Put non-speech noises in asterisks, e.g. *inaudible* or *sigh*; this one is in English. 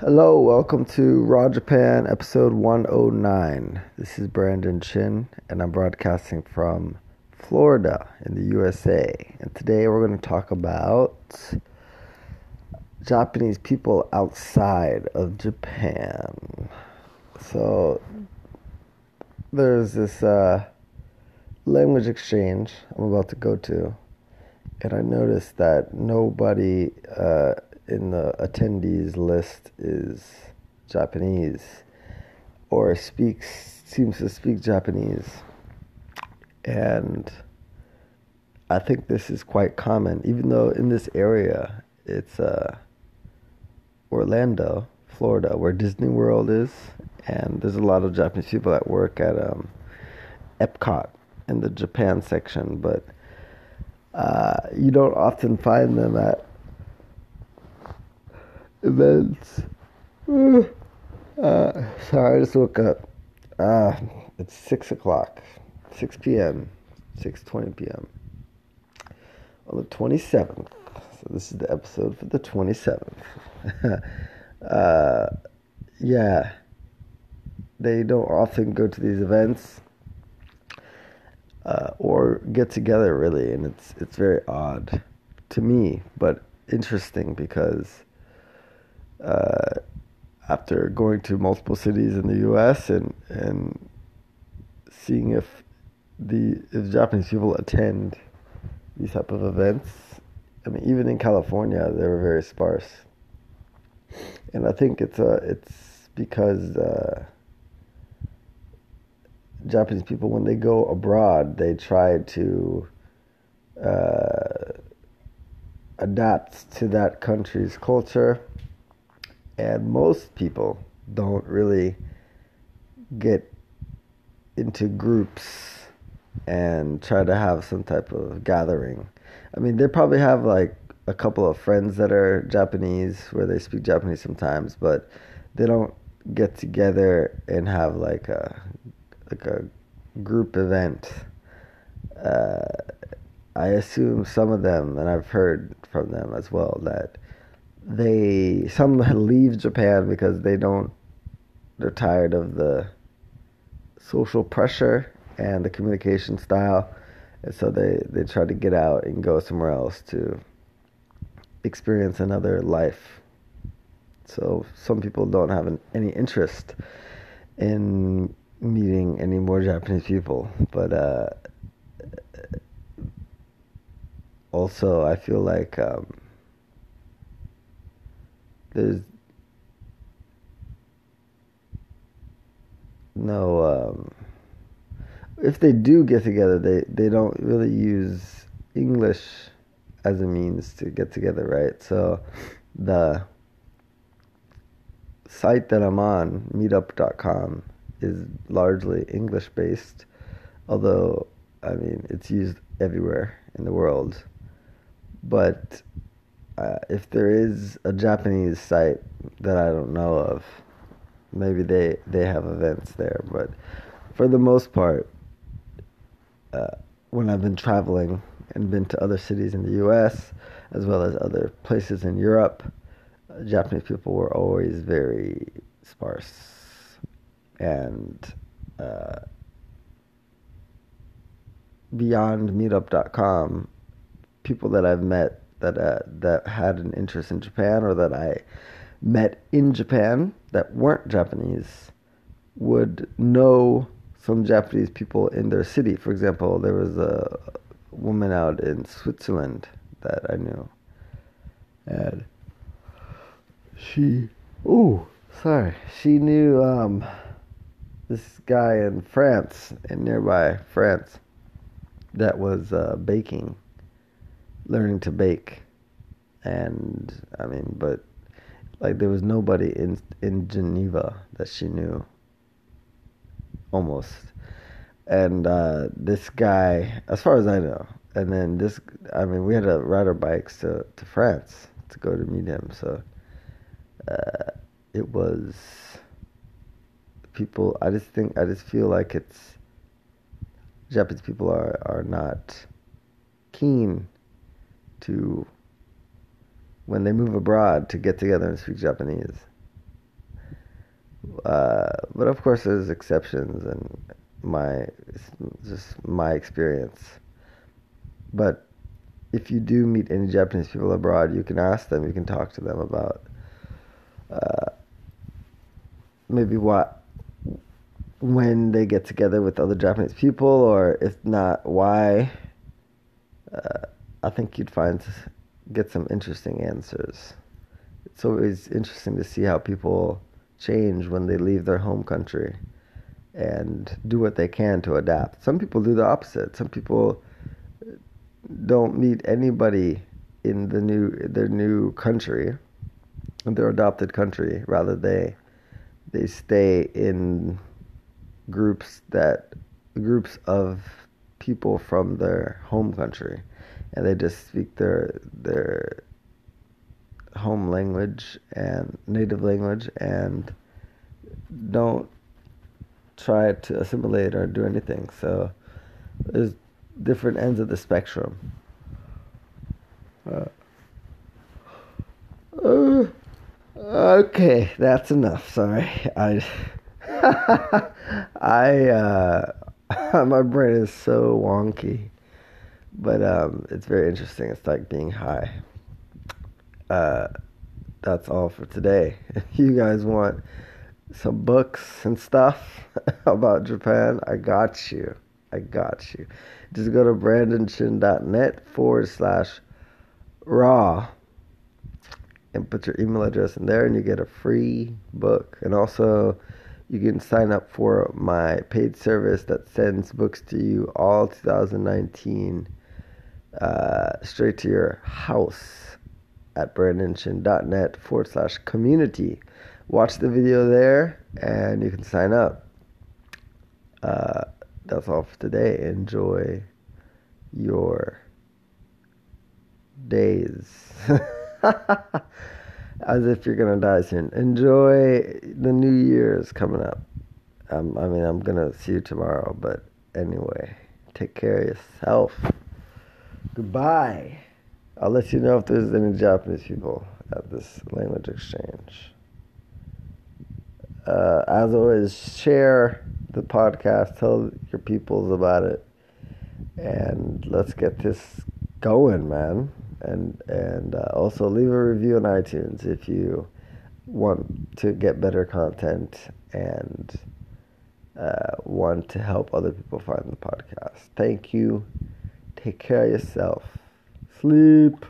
Hello, welcome to Raw Japan episode 109. This is Brandon Shin, and I'm broadcasting from Florida in the USA. And today we're going to talk about Japanese people outside of Japan. So, there's this uh, language exchange I'm about to go to, and I noticed that nobody. Uh, in the attendees list is Japanese or speaks seems to speak Japanese. And I think this is quite common, even though in this area it's uh, Orlando, Florida, where Disney World is, and there's a lot of Japanese people that work at um, Epcot in the Japan section, but uh, you don't often find them at events. Uh, sorry, I just woke up. Uh, it's 6 o'clock, 6 p.m., 6.20 p.m. on the 27th. So this is the episode for the 27th. *laughs* uh, yeah, they don't often go to these events uh, or get together really, and it's it's very odd to me, but interesting because uh, after going to multiple cities in the U.S. and and seeing if the if Japanese people attend these type of events. I mean, even in California, they were very sparse, and I think it's uh, it's because uh, Japanese people, when they go abroad, they try to uh, adapt to that country's culture and most people don't really get into groups and try to have some type of gathering. I mean, they probably have like a couple of friends that are Japanese where they speak Japanese sometimes, but they don't get together and have like a like a group event. Uh, I assume some of them, and I've heard from them as well, that they some *laughs* leave Japan because they don't they're tired of the social pressure and the communication style. And so they they try to get out and go somewhere else to experience another life. So some people don't have an, any interest in meeting any more Japanese people. But uh, also I feel like um, there's no um, if they do get together they they don't really use english as a means to get together right? So the site that i'm on meetup.com is largely english based although i mean it's used everywhere in the world. But uh, if there is a Japanese site that I don't know of, maybe they they have events there. But for the most part, uh, when I've been traveling and been to other cities in the U.S. as well as other places in Europe, uh, Japanese people were always very sparse, and uh, beyond Meetup.com, people that I've met that uh, that had an interest in Japan or that I met in Japan that weren't Japanese would know some Japanese people in their city. For example, there was a woman out in Switzerland that I knew, and she oh sorry. She knew um, this guy in France in nearby France that was uh, baking learning to bake, and I mean, but like there was nobody in in Geneva that she knew. Almost, and uh, this guy, as far as I know, and then this, I mean, we had to ride our bikes to to France to go to meet him. So uh, it was people. I just think I just feel like it's Japanese people are are not keen to when they move abroad to get together and speak Japanese. Uh, but of course, there's exceptions, and my just my experience. But if you do meet any Japanese people abroad, you can ask them, you can talk to them about uh, maybe what when they get together with other Japanese people, or if not, why. Uh, I think you'd find get some interesting answers. It's always interesting to see how people change when they leave their home country and do what they can to adapt. Some people do the opposite. Some people don't meet anybody in the new their new country, their adopted country. Rather, they they stay in groups that groups of people from their home country, and they just speak their their home language and native language and don't try to assimilate or do anything. So there's different ends of the spectrum. Uh, uh, okay, that's enough. Sorry, *laughs* I, *laughs* I, uh, *laughs* my brain is so wonky, but um, it's very interesting. It's like being high. Uh, that's all for today. If *laughs* you guys want some books and stuff *laughs* about Japan, I got you. I got you. Just go to brandonshin.net forward slash raw and put your email address in there and you get a free book. And also, you can sign up for my paid service that sends books to you all 2019 uh, straight to your house at brandonshin.net forward slash community watch the video there and you can sign up. Uh, that's all for today. Enjoy your days. *laughs* As if you're going to die soon. Enjoy the new year's coming up. Um, I mean, I'm going to see you tomorrow, but anyway, take care of yourself. Goodbye. I'll let you know if there's any Japanese people at this language exchange uh, as always, share the podcast, tell your peoples about it, and let's get this going, man. And and uh, also leave a review on iTunes if you want to get better content and uh, want to help other people find the podcast. Thank you. Take care of yourself. Sleep.